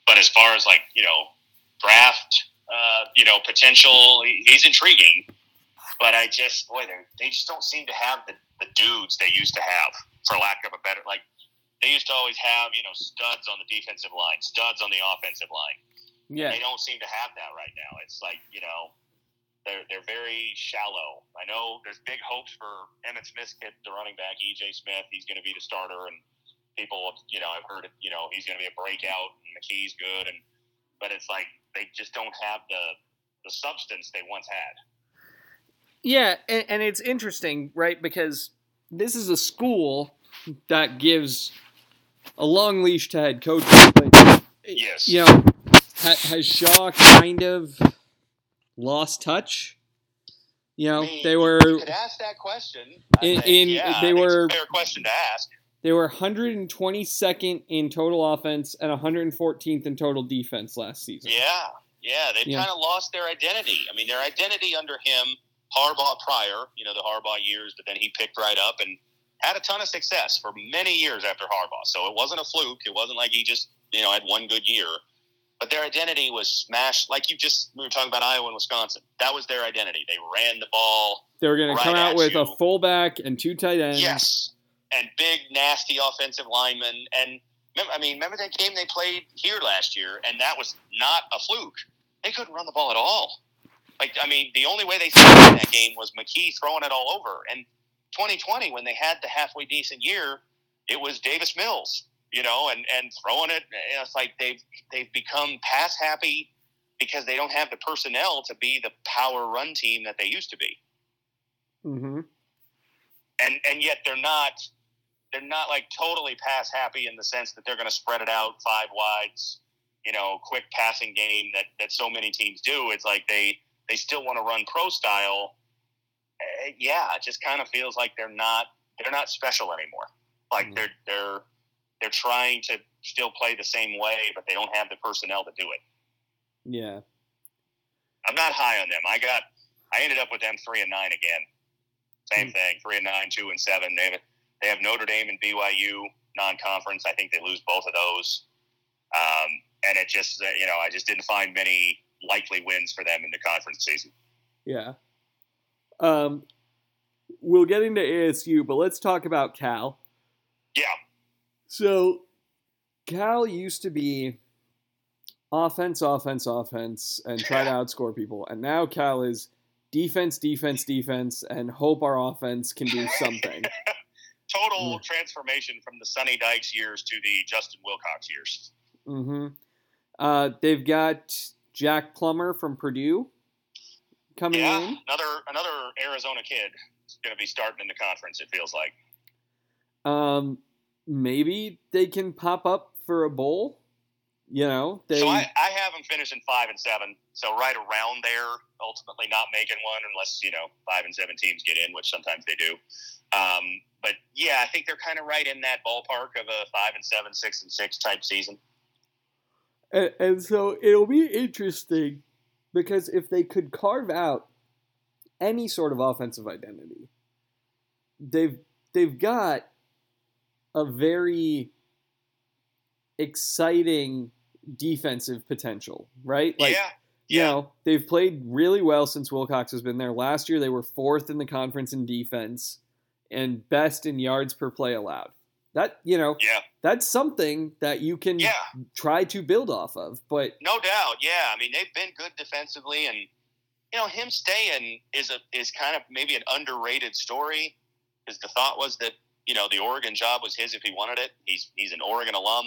But as far as like you know draft, uh, you know potential, he's intriguing. But I just boy, they they just don't seem to have the, the dudes they used to have, for lack of a better like. They used to always have, you know, studs on the defensive line, studs on the offensive line. Yeah. They don't seem to have that right now. It's like, you know, they're they're very shallow. I know there's big hopes for Emmitt Smith, kid, the running back, EJ Smith. He's going to be the starter, and people, you know, I've heard, it, you know, he's going to be a breakout, and McKee's good, and but it's like they just don't have the the substance they once had. Yeah, and, and it's interesting, right? Because this is a school that gives a long leash to head coaches. But, Yes. You know, ha, has Shaw kind of lost touch? You know, I mean, they were You could ask that question. In- in- yeah, they were- a fair question to ask. they were 122nd in total offense and 114th in total defense last season. Yeah, yeah, they've Yeah. kind of lost their identity. I mean, their identity under him, Harbaugh prior, you know, the Harbaugh years, but then he picked right up and had a ton of success for many years after Harbaugh. So it wasn't a fluke. It wasn't like he just, you know, had one good year. But their identity was smashed. Like you just, we were talking about Iowa and Wisconsin. That was their identity. They ran the ball. They were going Right to come out with you. a fullback and two tight ends. Yes. And big, nasty offensive linemen. And remember- I mean, remember that game they played here last year, and that was not a fluke. They couldn't run the ball at all. Like, I mean, the only way they in that game was McKee throwing it all over. And 2020, when they had the halfway decent year, it was Davis Mills, you know, and, and throwing it. and It's like they've they've become pass happy because they don't have the personnel to be the power run team that they used to be Mm-hmm. and and yet they're not they're not like totally pass happy in the sense that they're going to spread it out five wides you know quick passing game that that so many teams do it's like they they still want to run pro style Eh, yeah it just kind of feels like they're not they're not special anymore like Mhm. they're they're they're trying to still play the same way but they don't have the personnel to do it Yeah. i'm not high on them i got i ended up with them three and nine again same Hmm. thing three and nine two and seven they have they have Notre Dame and BYU non-conference. I think they lose both of those, um, and it just uh, you know I just didn't find many likely wins for them in the conference season. Yeah. Um, we'll get into ASU, but let's talk about Cal. Yeah, So, Cal used to be offense, offense, offense, and try to outscore people, and now Cal is defense, defense, defense, and hope our offense can do something. total Mm. transformation from the Sonny Dykes years to the Justin Wilcox years. hmm Uh, they've got Jack Plummer from Purdue coming Yeah, in. another another Arizona kid is going to be starting in the conference. It feels like. Um, maybe they can pop up for a bowl. You know, they so I, I have them finishing five and seven. So right around there, ultimately not making one unless you know five and seven teams get in, which sometimes they do. Um, but yeah, I think they're kind of right in that ballpark of a five and seven, six and six type season. And, and so it'll be interesting because if they could carve out any sort of offensive identity, they've they've got a very exciting defensive potential, right? Like yeah, you yeah, know, they've played really well since Wilcox has been there. Last year, they were fourth in the conference in defense and best in yards per play allowed. That you know, yeah, that's something that you can yeah. try to build off of. But No doubt. Yeah, I mean they've been good defensively, and you know him staying is a is kind of maybe an underrated story. Because the thought was that you know the Oregon job was his if he wanted it. He's he's an Oregon alum.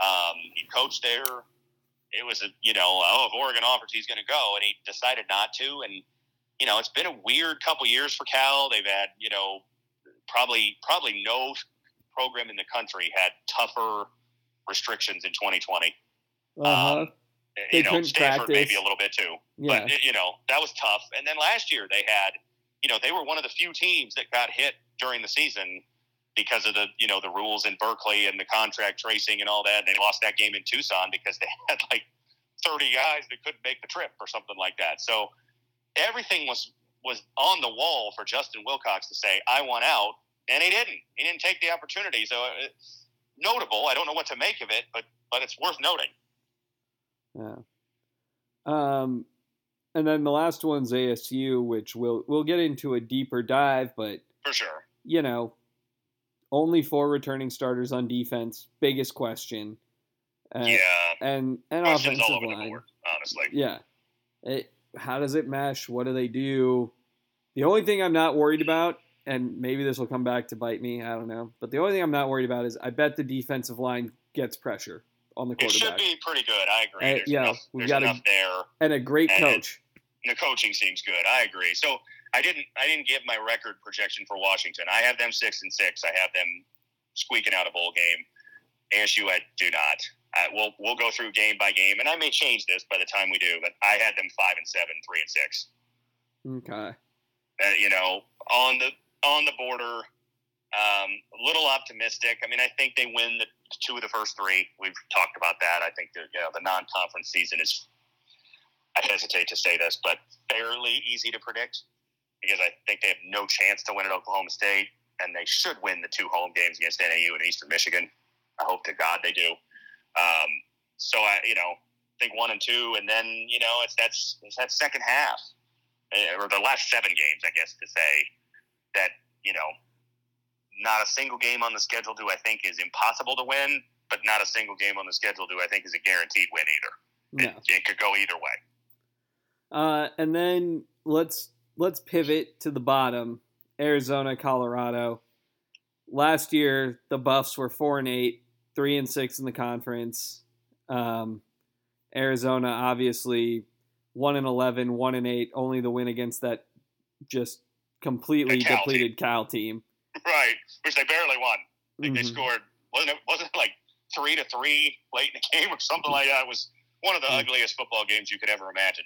Um, he coached there. It was a you know oh if Oregon offers he's going to go, and he decided not to. And you know it's been a weird couple years for Cal. They've had you know probably probably no program in the country had tougher restrictions in 2020 uh-huh, um, They you know, couldn't Stanford practice. maybe a little bit too. yeah, But you know, that was tough. And then last year they had, you know, they were one of the few teams that got hit during the season because of the, you know, the rules in Berkeley and the contract tracing and all that. And they lost that game in Tucson because they had like 30 guys that couldn't make the trip or something like that. So everything was was on the wall for Justin Wilcox to say, "I want out," and he didn't. He didn't take the opportunity. So uh, notable. I don't know what to make of it, but but it's worth noting. yeah. Um, and then the last one's ASU, which we'll we'll get into a deeper dive, but For sure. you know, only four returning starters on defense. Biggest question. Uh, yeah. and and Questions offensive line. board, honestly. Yeah. It, how does it mesh? What do they do? The only thing I'm not worried about, and maybe this will come back to bite me, I don't know. But the only thing I'm not worried about is I bet the defensive line gets pressure on the quarterback. It should be pretty good. I agree. There's yeah, enough, we've gotta- enough there. And a great and- coach. And the coaching seems good. I agree. So, I didn't I didn't give my record projection for Washington. I have them six and six. I have them squeaking out a bowl game. ASU, I do not. I, we'll we'll go through game by game, and I may change this by the time we do. But I had them five and seven, three and six. Okay. Uh, you know, on the on the border, um, a little optimistic. I mean, I think they win the two of the first three. We've talked about that. I think the you know, the non-conference season is. I hesitate to say this, but fairly easy to predict because I think they have no chance to win at Oklahoma State, and they should win the two home games against NAU and Eastern Michigan. I hope to God they do. Um, so I, you know, think one and two, and then you know it's that's it's that second half eh, or the last seven games, I guess to say that you know not a single game on the schedule do I think is impossible to win, but not a single game on the schedule do I think is a guaranteed win either. No. It, it could go either way. Uh, and then let's let's pivot to the bottom. Arizona, Colorado. Last year, the Buffs were four and eight, three and six in the conference. Um, Arizona, obviously, one and 11, one and eight. Only the win against that just completely Cal depleted Cal team. Right, which they barely won. I think they scored wasn't it wasn't it like three to three late in the game or something like that. It was one of the Mm. ugliest football games you could ever imagine.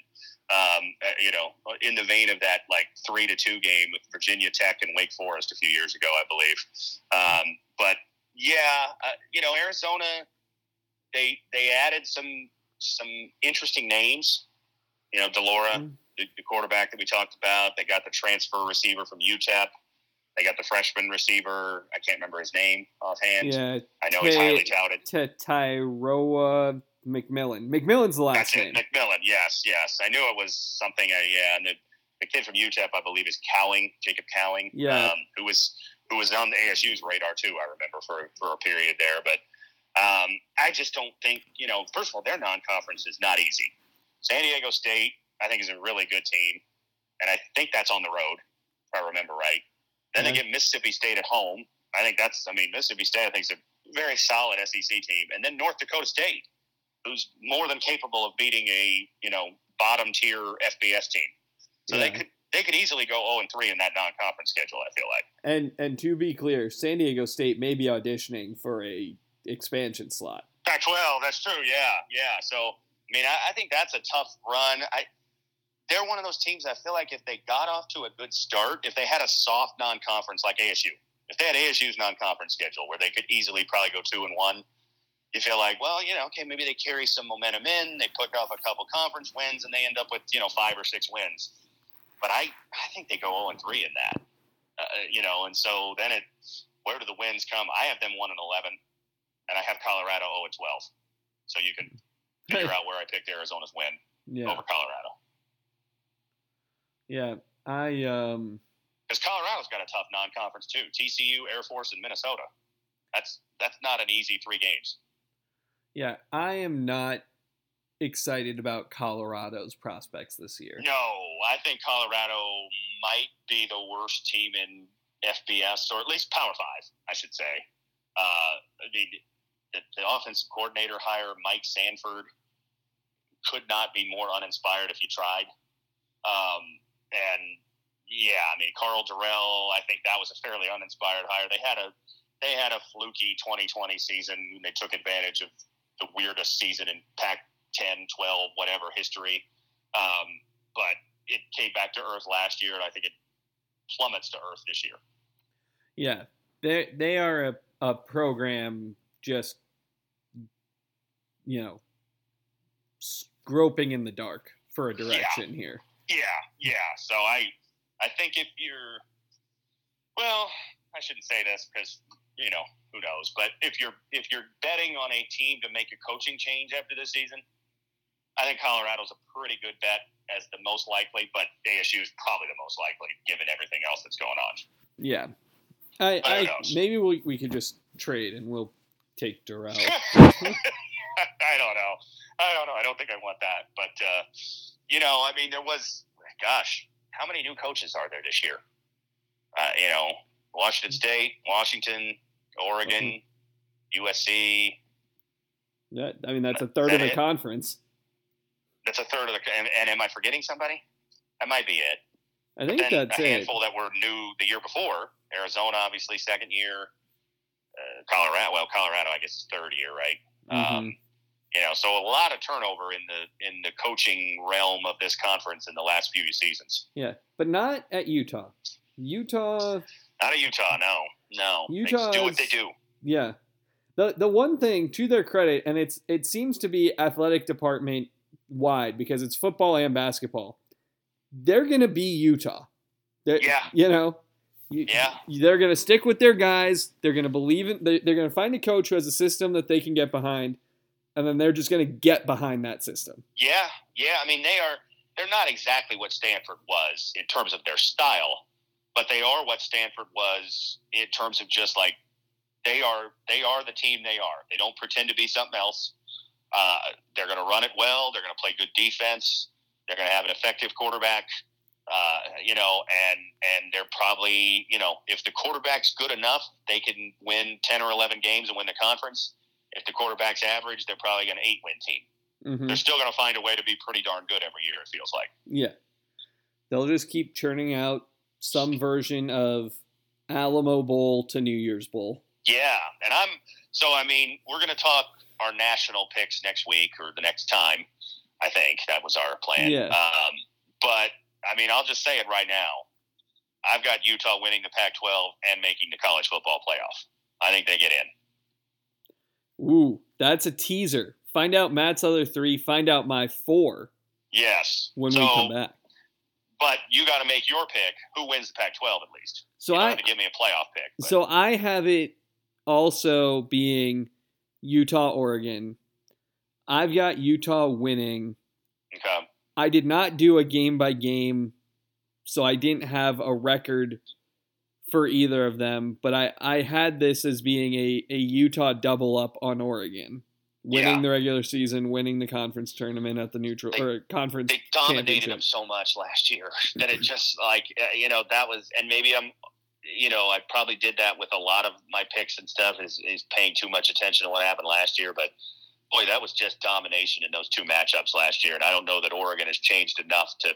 Um, uh, you know, in the vein of that like three to two game with Virginia Tech and Wake Forest a few years ago, I believe. Um, but yeah, uh, you know, Arizona they they added some some interesting names. You know, de Laura, Mm. The, the quarterback that we talked about. They got the transfer receiver from UTEP. They got the freshman receiver. I can't remember his name offhand. Yeah, I know he's highly touted. Tyroa McMillan. McMillan's the last That's name. it, McMillan. Yes, yes. I knew it was something. Uh, yeah, and the, the kid from UTEP, I believe, is Cowing, Jacob Cowing. Yeah. Um, who was who was on the ASU's radar too. I remember for for a period there, but um, I just don't think you know. First of all, their non-conference is not easy. San Diego State, I think, is a really good team, and I think that's on the road, if I remember right. Then Yeah. they get Mississippi State at home. I think that's. I mean, Mississippi State, I think, is a very solid SEC team, and then North Dakota State, who's more than capable of beating a you know bottom tier FBS team. So they could they could easily go zero and three in that non conference schedule. I feel like. And and to be clear, San Diego State may be auditioning for a expansion slot. Pac twelve. That's true. Yeah, yeah. So I mean, I, I think that's a tough run. I they're one of those teams. I feel like if they got off to a good start, if they had a soft non conference like ASU, if they had ASU's non conference schedule where they could easily probably go two and one. You feel like, well, you know, okay, maybe they carry some momentum in. They put off a couple conference wins, and they end up with, you know, five or six wins. But I, I think they go zero and three in that. Uh, you know, and so then it, where do the wins come? I have them one and eleven, and I have Colorado zero and twelve. So you can figure out where I picked Arizona's win Yeah, over Colorado yeah. I um because Colorado's got a tough non-conference too. TCU, Air Force, and Minnesota. That's that's not an easy three games. yeah I am not excited about Colorado's prospects this year. No, I think Colorado might be the worst team in FBS, or at least Power Five, I should say. Uh, I mean, the, the offensive coordinator hire, Mike Sanford, could not be more uninspired if you tried. Um, and yeah, I mean, Karl Dorrell, I think that was a fairly uninspired hire. They had a they had a fluky 2020 season. And They took advantage of the weirdest season in Pac 10, 12, whatever history. Um, but it came back to earth last year, and I think it plummets to earth this year. Yeah, they they are a, a program just you know groping in the dark for a direction here. Yeah, yeah. So I, I think if you're, well, I shouldn't say this because you know who knows, but if you're if you're betting on a team to make a coaching change after this season, I think Colorado's a pretty good bet as the most likely, but ASU is probably the most likely given everything else that's going on. Yeah, I, I knows? maybe we we could just trade and we'll take Dorrell. I don't know. I don't know. I don't think I want that. But, uh, you know, I mean, there was, gosh, how many new coaches are there this year? Uh, you know, Washington State, Washington, Oregon, USC. that, I mean, that's a third of the it? conference. That's a third of the. And, and am I forgetting somebody? That might be it. I think that's a it. handful that were new the year before. Arizona, obviously, second year. Uh, Colorado, well, Colorado, I guess, is third year, right? Mhm. Um, you know, so a lot of turnover in the in the coaching realm of this conference in the last few seasons. yeah, but not at Utah. Utah, Not at Utah, no, no. they just do what they do. yeah. The the one thing to their credit, and it's it seems to be athletic department wide because it's football and basketball. They're gonna be Utah. They're, Yeah. You know. You- Yeah. They're gonna stick with their guys. They're gonna believe in. They're, they're gonna find a coach who has a system that they can get behind, and then they're just gonna get behind that system. Yeah, yeah. I mean, they are. They're not exactly what Stanford was in terms of their style, but they are what Stanford was in terms of just like they are. They are the team they are. They don't pretend to be something else. Uh, they're going to run it well. They're going to play good defense. They're going to have an effective quarterback. Uh, you know, and and they're probably you know if the quarterback's good enough, they can win ten or eleven games and win the conference. If the quarterback's average, they're probably an eight win team hmm they're still going to find a way to be pretty darn good every year. It feels like. Yeah. They'll just keep churning out some version of Alamo Bowl to New Year's Bowl. Yeah, and I'm so. I mean, we're going to talk our national picks next week or the next time. I think that was our plan. Yeah. Um, but I mean, I'll just say it right now. I've got Utah winning the Pac-12 and making the college football playoff. I think they get in. Ooh, that's a teaser. Find out Matt's other three. Find out my four Yes. when so, we come back. But you got to make your pick. Who wins the Pac-12 at least? So I have to give me a playoff pick. but- so I have it also being Utah Oregon. I've got Utah winning. okay. I did not do a game by game, so I didn't have a record for either of them, but I, I had this as being a, a Utah double up on Oregon. Winning Yeah. the regular season, winning the conference tournament at the neutral They- or conference they dominated them so much last year that it just like uh, you know that was and maybe I'm you know I probably did that with a lot of my picks and stuff is is paying too much attention to what happened last year but boy that was just domination in those two matchups last year and I don't know that Oregon has changed enough to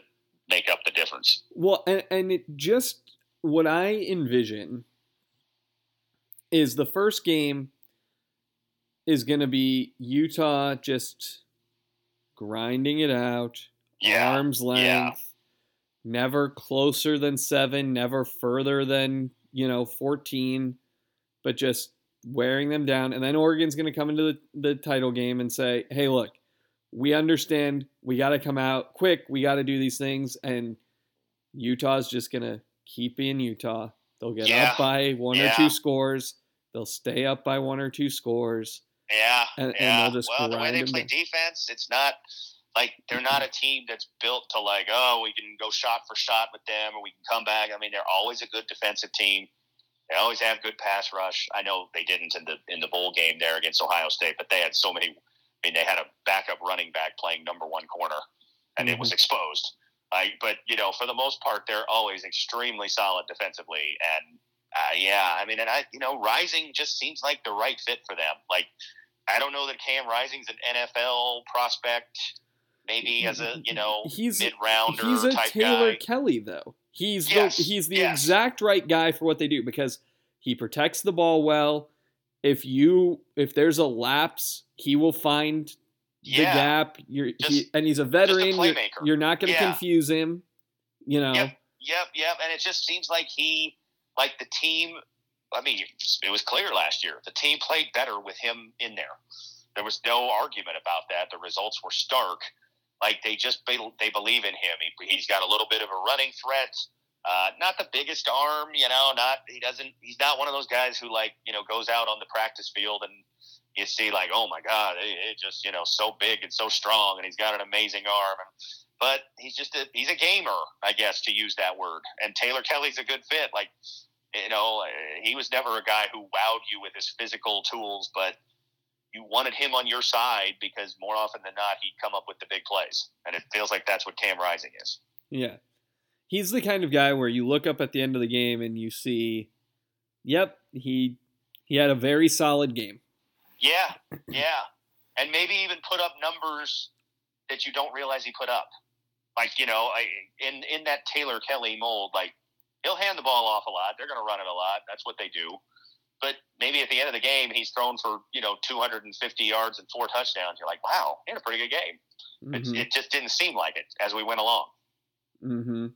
make up the difference Well, and, and it just what I envision is the first game is going to be Utah just grinding it out, yeah arm's length, yeah. never closer than seven, never further than you know fourteen, but just wearing them down. And then Oregon's going to come into the, the title game and say, "Hey, look, we understand. We got to come out quick. We got to do these things." And Utah's just going to keep being Utah. They'll get Yeah. up by one or two scores. They'll stay up by one or two scores. Yeah, And- and yeah. they'll just well, the way they play down. defense, it's not like they're not a team that's built to like, oh, we can go shot for shot with them, or we can come back. I mean, they're always a good defensive team. They always have good pass rush. I know they didn't in the in the bowl game there against Ohio State, but they had so many. I mean, they had a backup running back playing number one corner, and it was mm-hmm. exposed. Like, but you know, for the most part, they're always extremely solid defensively, and uh, yeah, I mean, and I, you know, Rising just seems like the right fit for them. Like, I don't know that Cam Rising's an NFL prospect, maybe as a you know He's mid rounder he's a type Taylor guy. Kelly though. He's Yes, the he's the yes. exact right guy for what they do because he protects the ball well. If you if there's a lapse, he will find the gap. You're he, and he's a veteran. You're, you're not going to Yeah. confuse him. You know. Yep, yep, yep. And it just seems like he, like the team. I mean, it was clear last year. The team played better with him in there. There was no argument about that. The results were stark. Like they just they believe in him. He, he's got a little bit of a running threat. Uh, not the biggest arm, you know. Not he doesn't. He's not one of those guys who like you know goes out on the practice field and you see like, oh my god, it, it just you know so big and so strong, and he's got an amazing arm. And, but he's just a he's a gamer, I guess, to use that word. And Taylor Kelly's a good fit. Like, you know, he was never a guy who wowed you with his physical tools, but you wanted him on your side because more often than not, he'd come up with the big plays. And it feels like that's what Cam Rising is. Yeah. He's the kind of guy where you look up at the end of the game and you see, yep, he he had a very solid game. Yeah, yeah. And maybe even put up numbers that you don't realize he put up. like you know, I, in in that Taylor Kelly mold, like he'll hand the ball off a lot. They're going to run it a lot. That's what they do. But maybe at the end of the game, he's thrown for you know 250 yards and four touchdowns. You're like, wow, he had a pretty good game. Mhm. It just didn't seem like it as we went along. Mm-hmm.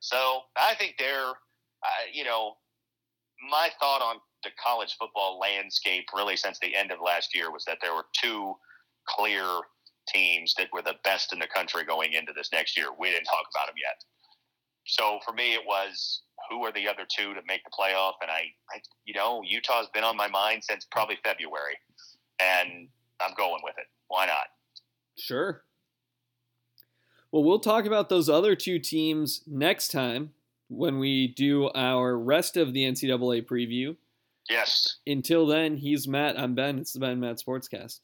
So I think they're, uh, you know, my thought on the college football landscape really since the end of last year was that there were two clear teams that were the best in the country going into this next year. We didn't talk about them yet. So for me, it was who are the other two to make the playoff, and I, I you know, Utah's been on my mind since probably February, and I'm going with it. Why not? Sure. Well, we'll talk about those other two teams next time when we do our rest of the NCAA preview. Yes. Until then, he's Matt. I'm Ben. It's the Ben Matt Sportscast.